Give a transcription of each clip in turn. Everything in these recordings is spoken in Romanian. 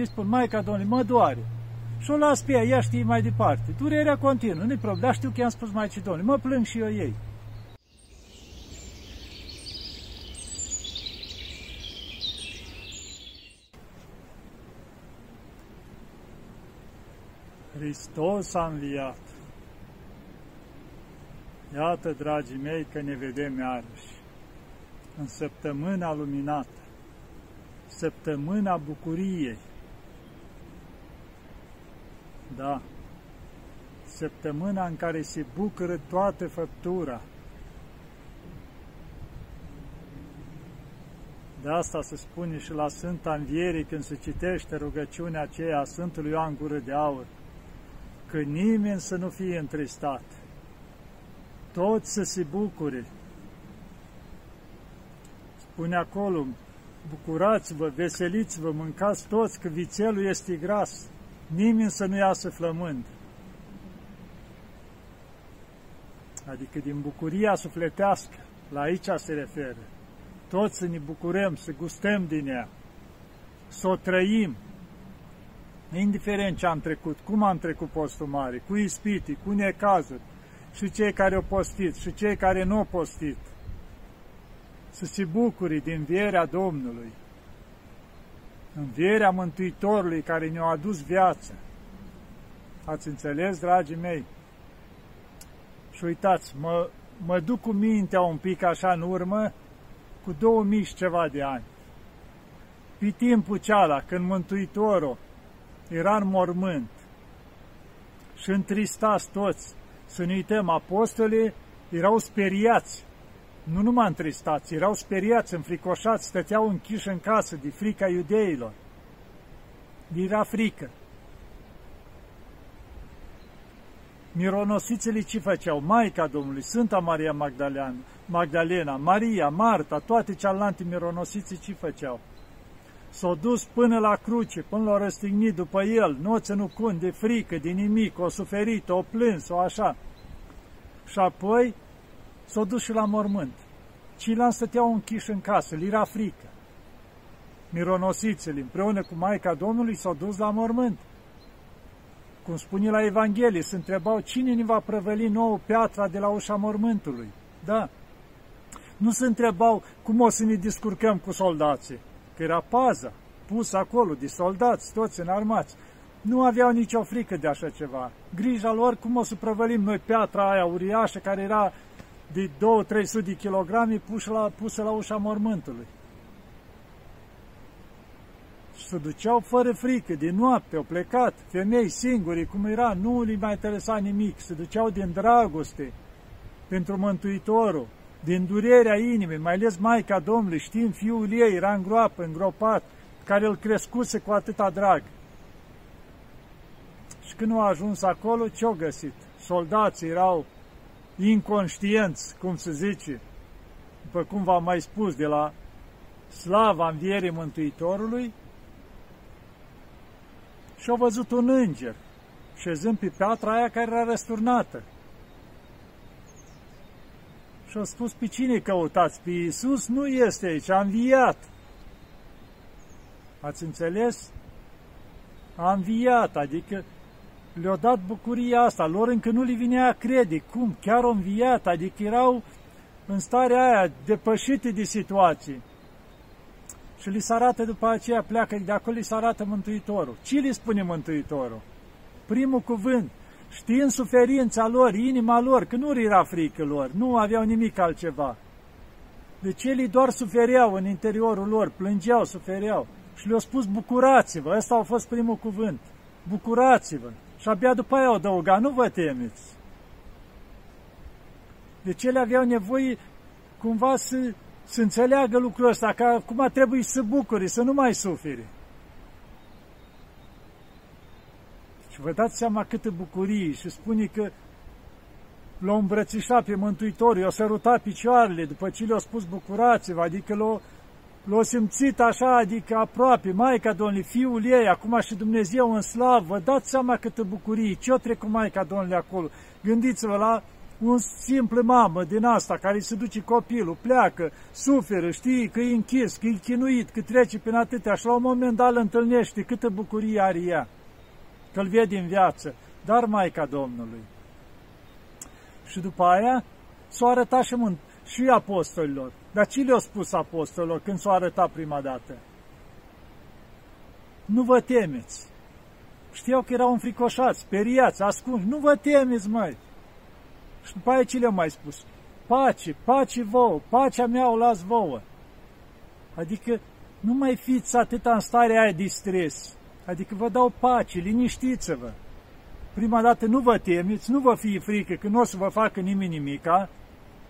îi spun, Maica Domnului, mă doare. Și o las pe ea, ea știe mai departe. Durerea continuă, nu-i problemă, dar știu că i-am spus Maicii Domnului, mă plâng și eu ei. Hristos a înviat. Iată, dragii mei, că ne vedem iarăși în săptămâna luminată, săptămâna bucuriei. Da, săptămâna în care se bucură toată făptura. De asta se spune și la Sfânta Învierii când se citește rugăciunea aceea a Sfântului Ioan Gură de Aur, că nimeni să nu fie întristat, toți să se bucure. Spune acolo, bucurați-vă, veseliți-vă, mâncați toți, că vițelul este gras, nimeni să nu iasă flămând. Adică din bucuria sufletească, la aici se referă. Toți să ne bucurăm, să gustăm din ea, să o trăim, indiferent ce am trecut, cum am trecut postul mare, cu ispitii, cu necazuri, și cei care au postit, și cei care nu au postit, să se bucure din vierea Domnului, învierea Mântuitorului care ne-a adus viață. Ați înțeles, dragii mei? Și uitați, mă, mă duc cu mintea un pic așa în urmă, cu două mii și ceva de ani. Pe timpul ceala, când Mântuitorul era în mormânt și întristați toți, să ne uităm, apostolii erau speriați, nu numai întristați, erau speriați, înfricoșați, stăteau închiși în casă de frica iudeilor. Era frică. Mironosițele ce făceau? Maica Domnului, Sfânta Maria Magdalena, Magdalena, Maria, Marta, toate cealaltă mironosițe ce făceau? S-au dus până la cruce, până l-au răstignit după el, nu o ținut cont de frică, de nimic, o suferit, o plâns, o așa. Și apoi s-au dus și la mormânt. Cilan stăteau închiși în casă, li era frică. Mironosițele, împreună cu Maica Domnului, s-au dus la mormânt. Cum spune la Evanghelie, se întrebau cine ne va prăvăli nouă piatra de la ușa mormântului. Da. Nu se întrebau cum o să ne descurcăm cu soldații, că era paza pusă acolo de soldați, toți înarmați. Nu aveau nicio frică de așa ceva. Grija lor cum o să prăvălim noi piatra aia uriașă care era de 2-300 de kilograme pusă la, pusă la ușa mormântului. Și se duceau fără frică, de noapte, au plecat, femei singuri, cum era, nu li mai interesa nimic, se duceau din dragoste pentru Mântuitorul, din durerea inimii, mai ales Maica Domnului, știm, fiul ei era în groapă, îngropat, care îl crescuse cu atâta drag. Și când au ajuns acolo, ce-au găsit? Soldații erau inconștienți, cum se zice, după cum v-am mai spus, de la slava învierii Mântuitorului, și au văzut un înger, șezând pe piatra aia care era răsturnată. Și au spus, pe cine căutați? Pe Iisus nu este aici, a înviat. Ați înțeles? A înviat, adică le-a dat bucuria asta, lor încă nu le vinea a crede, cum, chiar au înviat, adică erau în starea aia depășite de situații. Și li se arată după aceea, pleacă de acolo, li se arată Mântuitorul. Ce li spune Mântuitorul? Primul cuvânt, știind suferința lor, inima lor, că nu era frică lor, nu aveau nimic altceva. Deci ei doar sufereau în interiorul lor, plângeau, sufereau. Și le-au spus, bucurați-vă, ăsta a fost primul cuvânt, bucurați-vă. Și abia după aia au adăugat, nu vă temeți. Deci ele aveau nevoie cumva să, să înțeleagă lucrul ăsta, că acum trebuie să bucure, să nu mai sufere. Și vă dați seama câtă bucurie și spune că l-au îmbrățișat pe Mântuitorul, i-au sărutat picioarele după ce le-au spus bucurați-vă, adică l-au l-au simțit așa, adică aproape, Maica Domnului, Fiul ei, acum și Dumnezeu în slavă, vă dați seama câtă bucurie, ce-o trecut Maica Domnului acolo. Gândiți-vă la un simplu mamă din asta care se duce copilul, pleacă, suferă, știi că e închis, că e chinuit, că trece prin atâtea și la un moment dat îl întâlnește, câtă bucurie are ea, că îl vede în viață, dar Maica Domnului. Și după aia s-o arătat și, mânt- și apostolilor. Dar ce le-a spus apostolilor când s-o arătat prima dată? Nu vă temeți. Știau că erau înfricoșați, speriați, ascunși. Nu vă temeți, măi! Și după aia ce le-a mai spus? Pace, pace vouă, pacea mea o las vouă. Adică nu mai fiți atâta în starea aia de stres. Adică vă dau pace, liniștiți-vă. Prima dată nu vă temeți, nu vă fie frică că nu o să vă facă nimeni nimica,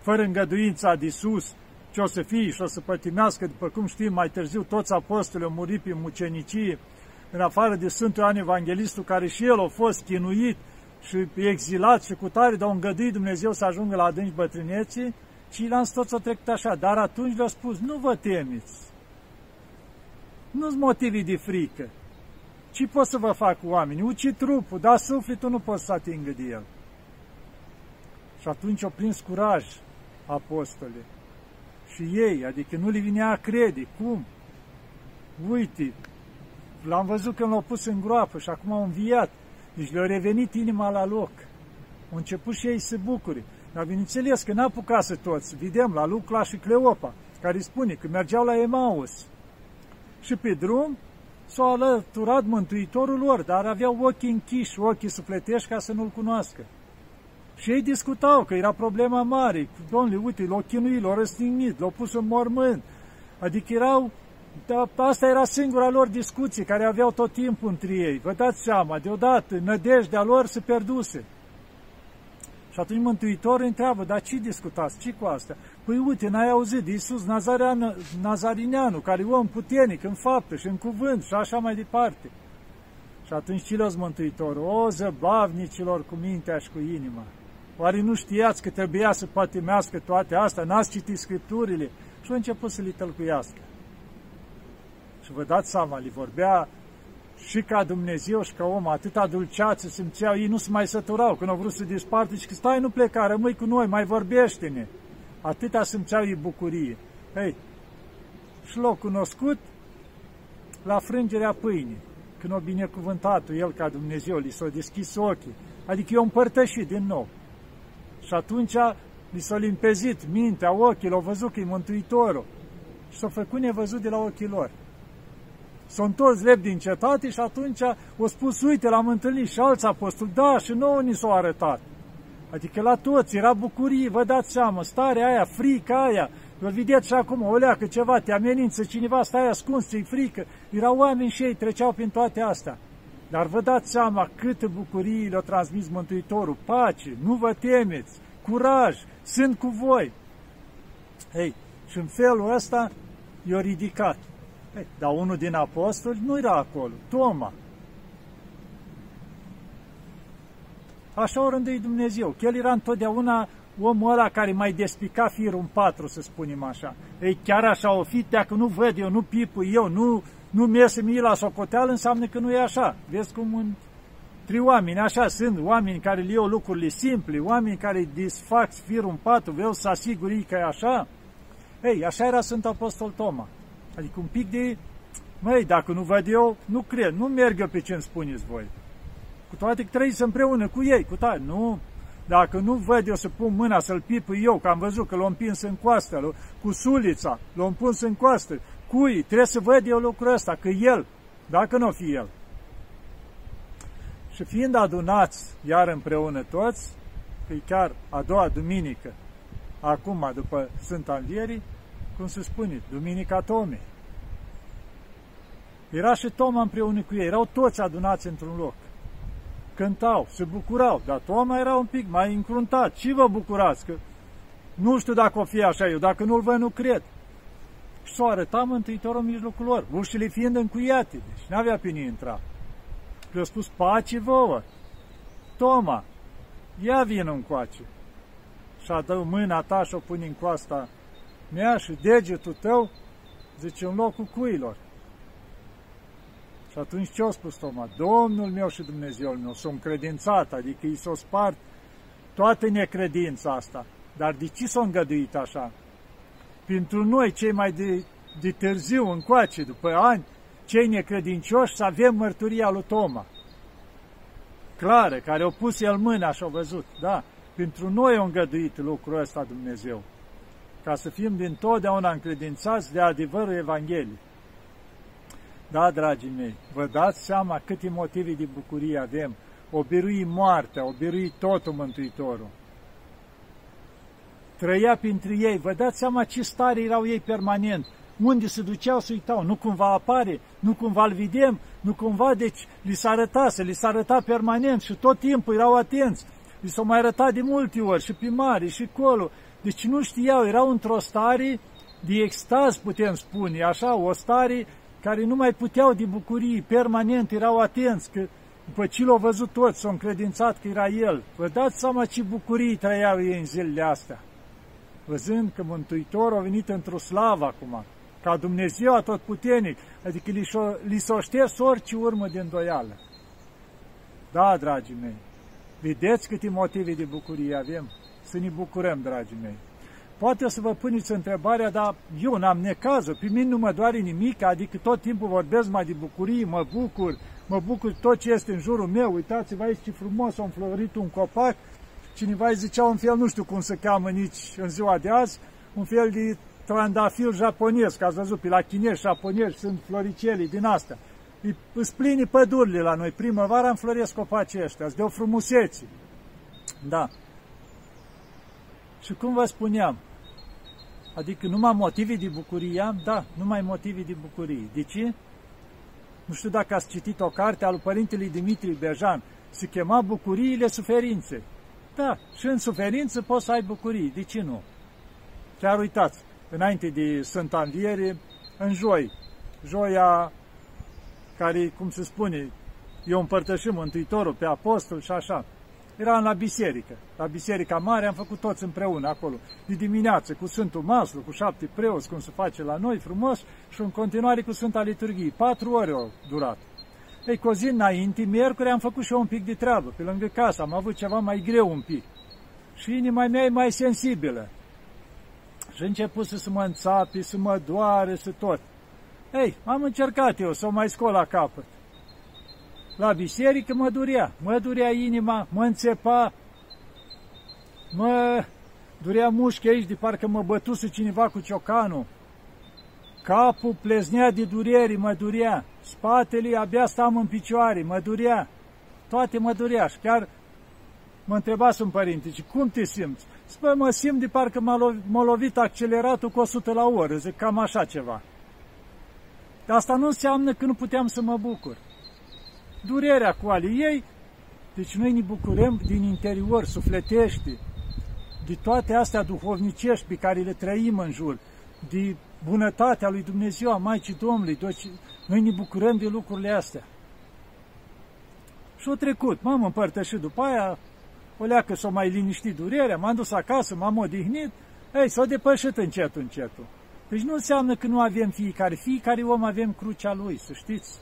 fără îngăduința de sus, ce o să fie și o să pătimească, după cum știm, mai târziu toți apostolii au murit pe mucenicie, în afară de Sfântul Ioan Evanghelistul, care și el a fost chinuit și exilat și cu tare, dar a îngăduit Dumnezeu să ajungă la adânci bătrâneții, ceilalți toți au trecut așa. Dar atunci le-a spus, nu vă temeți. Nu-ți motivi de frică. Ce pot să vă fac cu oamenii? Uci trupul, dar sufletul nu pot să atingă de el. Și atunci au prins curaj apostole. Și ei, adică nu li vinea a crede. Cum? Uite, l-am văzut când l-au pus în groapă și acum au înviat. Deci le-a revenit inima la loc. Au început și ei să bucure. Dar bineînțeles că n-a să toți. Vedem la Lucla și Cleopa, care spune că mergeau la Emaus. Și pe drum s-au alăturat Mântuitorul lor, dar aveau ochii închiși, ochii sufletești ca să nu-L cunoască. Și ei discutau că era problema mare. Domnule, uite, l-au chinuit, l-au răstignit, l-au pus în mormânt. Adică erau da, asta era singura lor discuție care aveau tot timpul între ei. Vă dați seama, deodată, nădejdea lor se pierduse. Și atunci Mântuitorul întreabă, dar ce discutați, ce cu asta? Păi uite, n-ai auzit de Iisus Nazarineanu, care e om puternic în faptă și în cuvânt și așa mai departe. Și atunci ce le Mântuitorul? O, zăbavnicilor cu mintea și cu inima! Oare nu știați că trebuia să pătimească toate astea? N-ați citit Scripturile? Și a început să le tălcuiască. Și vă dați seama, li vorbea și ca Dumnezeu și ca om, atâta dulceață simțeau, ei nu se mai săturau când au vrut să disparte și că stai, nu pleca, rămâi cu noi, mai vorbește-ne. Atâta simțeau ei bucurie. Ei, și l-au cunoscut la frângerea pâinii, când a binecuvântat el ca Dumnezeu, li s-a deschis ochii, adică i-a împărtășit din nou. Și atunci li s-a limpezit mintea, ochii, l-au văzut că e Mântuitorul și s-a făcut nevăzut de la ochii lor. S-au întors drept din cetate și atunci au spus, uite, l-am întâlnit și alți apostoli, da, și nouă ni s-au arătat. Adică la toți era bucurie, vă dați seama, starea aia, frica aia, vă vedeți și acum, o leacă ceva, te amenință cineva, stai ascuns, ți frică. Erau oameni și ei, treceau prin toate astea. Dar vă dați seama câtă bucurie le-a transmis Mântuitorul, pace, nu vă temeți, curaj, sunt cu voi. Ei, și în felul ăsta i-a ridicat. Ei, dar unul din apostoli nu era acolo, Toma. Așa o rânduit Dumnezeu, că el era întotdeauna omul ăla care mai despica firul în patru, să spunem așa. Ei, chiar așa o fi, dacă nu văd eu, nu pipu eu, nu, nu mi iese mie la socoteală, înseamnă că nu e așa. Vezi cum în trei oameni, așa sunt, oameni care le iau lucrurile simple, oameni care disfac firul în patru, vreau să asiguri că e așa. Ei, așa era Sfânt Apostol Toma. Adică un pic de, măi, dacă nu văd eu, nu cred, nu merg eu pe ce îmi spuneți voi. Cu toate că trăiți împreună cu ei, cu tare, nu, dacă nu văd eu să pun mâna să-l pipui eu, că am văzut că l-am împins în coastă, cu sulița, l-am pus în coastă, cui, trebuie să văd eu lucrul ăsta, că el, dacă nu o fi el. Și fiind adunați iar împreună toți, că e chiar a doua duminică, acum după Sfânta Învierii, cum se spune, Duminica Tomei. Era și Toma împreună cu ei, erau toți adunați într-un loc. Cântau, se bucurau, dar Toma era un pic mai încruntat. Ce vă bucurați? Că nu știu dacă o fi așa eu, dacă nu-l văd, nu cred. Și s-o arăta Mântuitorul în mijlocul lor, ușile fiind încuiate, deci n-avea pe intra. Le-a spus, pace vouă. Toma, ia vină încoace. Și-a dă mâna ta și o pune în coasta mea și degetul tău, zice, în locul cuilor. Și atunci ce a spus Toma? Domnul meu și Dumnezeul meu, s-a încredințat, adică i s-a spart toată necredința asta. Dar de ce s-a îngăduit așa? Pentru noi, cei mai de, de târziu încoace, după ani, cei necredincioși, să avem mărturia lui Toma. Clară, care au pus el mâna și au văzut, da, pentru noi a îngăduit lucrul ăsta Dumnezeu, ca să fim din totdeauna încredințați de adevărul Evangheliei. Da, dragii mei, vă dați seama câte motive de bucurie avem. O birui moartea, o birui totul Mântuitorul. Trăia printre ei, vă dați seama ce stare erau ei permanent. Unde se duceau să uitau, nu cumva apare, nu cumva îl vedem, nu cumva, deci li s-a arătat, se li s-a arătat permanent și tot timpul erau atenți. Li s-au mai arătat de multe ori și pe mare și colo. Deci nu știau, erau într-o stare de extaz, putem spune, așa, o stare care nu mai puteau de bucurii, permanent erau atenți, că după ce l-au văzut toți, s-au încredințat că era El. Vă dați seama ce bucurii trăiau ei în zilele astea, văzând că Mântuitorul a venit într-o slavă acum, ca Dumnezeu atotputernic, adică li s-o șters orice urmă de îndoială. Da, dragii mei, vedeți câte motive de bucurie avem? Să ne bucurăm, dragii mei. Poate o să vă puneți întrebarea, dar eu n-am necază, pe mine nu mă doare nimic, adică tot timpul vorbesc mai de bucurie, mă bucur, mă bucur tot ce este în jurul meu, uitați-vă aici ce frumos a înflorit un copac, cineva îi zicea un fel, nu știu cum se cheamă nici în ziua de azi, un fel de trandafir japonez, că ați văzut, pe la chinezi japonezi sunt floricelii din astea. Îți plini pădurile la noi, primăvara înfloresc copacii ăștia, de o frumusețe. Da. Și cum vă spuneam, adică numai motive de bucurie am? Da, numai motive de bucurie. De ce? Nu știu dacă ați citit o carte a lui Părintele Dimitri Bejan, se chema Bucuriile Suferințe. Da, și în suferință poți să ai bucurii, de ce nu? Chiar uitați, înainte de Sfânta Înviere, în joi, joia care, cum se spune, eu împărtășim Mântuitorul pe apostol și așa. Eram la biserică, la biserica mare, am făcut toți împreună acolo, de dimineață, cu Sfântul Maslu, cu șapte preoți, cum se face la noi, frumos, și în continuare cu Sfânta Liturghie. Patru ore au durat. Ei, cu o zi înainte, miercuri, am făcut și eu un pic de treabă, pe lângă casă, am avut ceva mai greu un pic. Și inima mea e mai sensibilă. Și a început să mă înțapi, să mă doare, să tot. Ei, am încercat eu să o mai scol la capăt. La biserică mă durea, mă durea inima, mă înțepa, mă durea mușchi aici de parcă mă bătuse cineva cu ciocanul. Capul pleznea de dureri, mă durea, spatele abia stam în picioare, mă durea, toate mă durea și chiar mă întreba un părinte, și cum te simți? Spă, mă simt de parcă m-a lovit acceleratul cu 100 la oră, zic, cam așa ceva. Dar asta nu înseamnă că nu puteam să mă bucur. Durerea cu ale ei, deci noi ne bucurăm din interior, sufletește, de toate astea duhovnicești pe care le trăim în jur, de bunătatea lui Dumnezeu, a Maicii Domnului, deci noi ne bucurăm de lucrurile astea. Și-o trecut, m-am împărtășit după aia, o leacă s-o mai liniștit durerea, m-am dus acasă, m-am odihnit, ei, s-a depășit încetul, încetul. Deci nu înseamnă că nu avem fiecare, fiecare om avem crucea lui, să știți.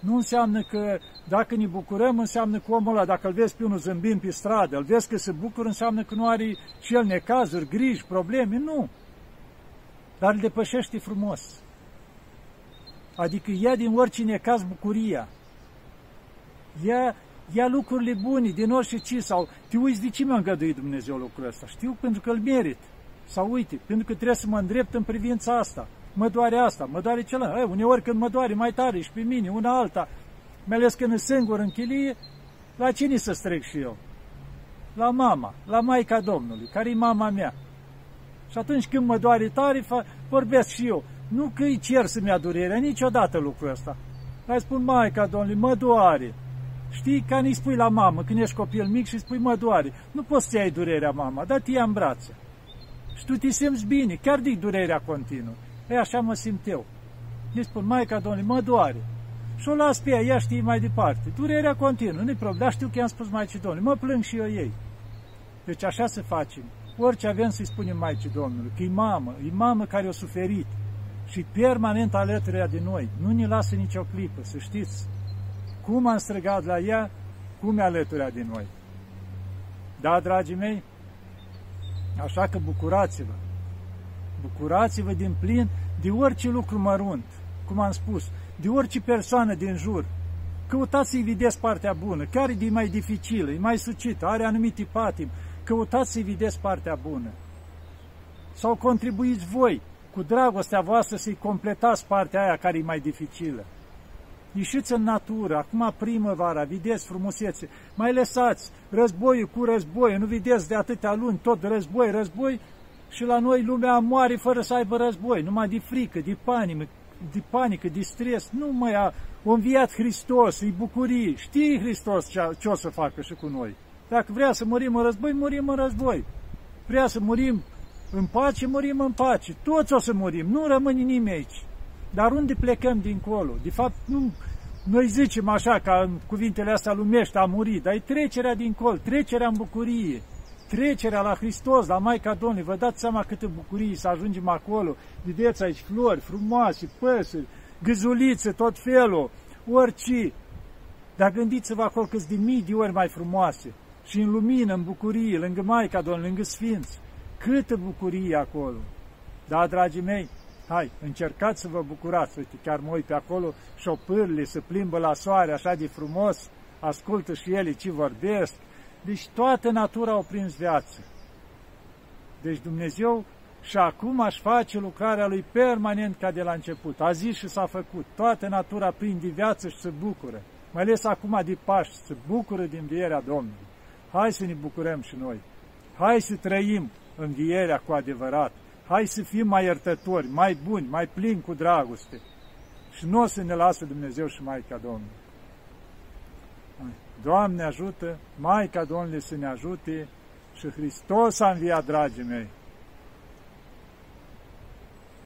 Nu înseamnă că dacă ne bucurăm, înseamnă că omul ăla, dacă îl vezi pe unul zâmbind pe stradă, îl vezi că se bucură, înseamnă că nu are și el necazuri, griji, probleme, nu. Dar îl depășește frumos. Adică ia din orice necaz bucuria. Ia, ia lucrurile bune din orice ce sau te uiți de ce mi-a îngăduit Dumnezeu lucrul ăsta. Știu pentru că îl merit. Sau uite, pentru că trebuie să mă îndrept în privința asta. Mă doare asta, mă doare celălalt. Ei, uneori când mă doare mai tare și pe mine, una alta, mai ales când sunt singur în chilie, la cine să strec și eu? La mama, la Maica Domnului, care e mama mea. Și atunci când mă doare tare, vorbesc și eu. Nu că îi cer să-mi ia durerea, niciodată lucrul ăsta. Dar spun, Maica Domnului, mă doare. Știi, ca nu spui la mamă, când ești copil mic și spui, mă doare. Nu poți să iei durerea, mama, dar te ia în brațe. Și tu te simți bine, chiar de durerea continuă. E așa mă simt eu. Îi spun, Maica Domnului, mă doare. Și o las pe ea, ea știe mai departe. Durerea continuă, nu-i problem, dar știu că i-am spus Maicii Domnului, mă plâng și eu ei. Deci așa se facem. Orice avem să-i spunem Maicii Domnului, că e mamă, e mamă care a suferit și permanent alături de noi. Nu ne lasă nicio clipă, să știți. Cum am străgat la ea, cum e alături de noi. Da, dragii mei? Așa că bucurați-vă. Bucurați-vă din plin de orice lucru mărunt, cum am spus, de orice persoană din jur. Căutați să-i vedeți partea bună, chiar e mai dificilă, e mai sucită, are anumite patim. Căutați să-i vedeți partea bună. Sau contribuiți voi cu dragostea voastră să-i completați partea aia care e mai dificilă. Ieșiți în natură, acum primăvara, vedeți frumusețe, mai lăsați războiul cu război, nu vedeți de atâtea luni tot război, război și la noi lumea moare fără să aibă război, numai de frică, de panică, de panică, de stres, nu mai a înviat Hristos, e bucurie, știe Hristos ce, ce o să facă și cu noi. Dacă vrea să murim în război, murim în război. Vrea să murim în pace, murim în pace. Toți o să murim, nu rămâne nimeni aici. Dar unde plecăm dincolo? De fapt, nu, noi zicem așa, ca în cuvintele astea lumești, a murit, dar e trecerea dincolo, trecerea în bucurie, trecerea la Hristos, la Maica Domnului. Vă dați seama câtă bucurie să ajungem acolo. Vedeți aici flori frumoase, păsări, gâzulițe, tot felul, orice. Dar gândiți-vă acolo câți de mii de ori mai frumoase. Și în lumină, în bucurie, lângă Maica Domnului, lângă Sfinți. Câtă bucurie acolo! Da, dragii mei, hai, încercați să vă bucurați. Uite, chiar mă uit pe acolo, șopârle se plimbă la soare așa de frumos, ascultă și ele ce vorbesc. Deci toată natura au prins viață. Deci Dumnezeu și acum aș face lucrarea Lui permanent ca de la început. A zis și s-a făcut. Toată natura prinde viață și se bucură. Mai ales acum de Paști, se bucură din vierea Domnului. Hai să ne bucurăm și noi. Hai să trăim învierea cu adevărat. Hai să fim mai iertători, mai buni, mai plini cu dragoste. Și nu o să ne lasă Dumnezeu și Maica Domnului. Doamne ajută, Maica Domnului să ne ajute și Hristos a înviat, dragii mei.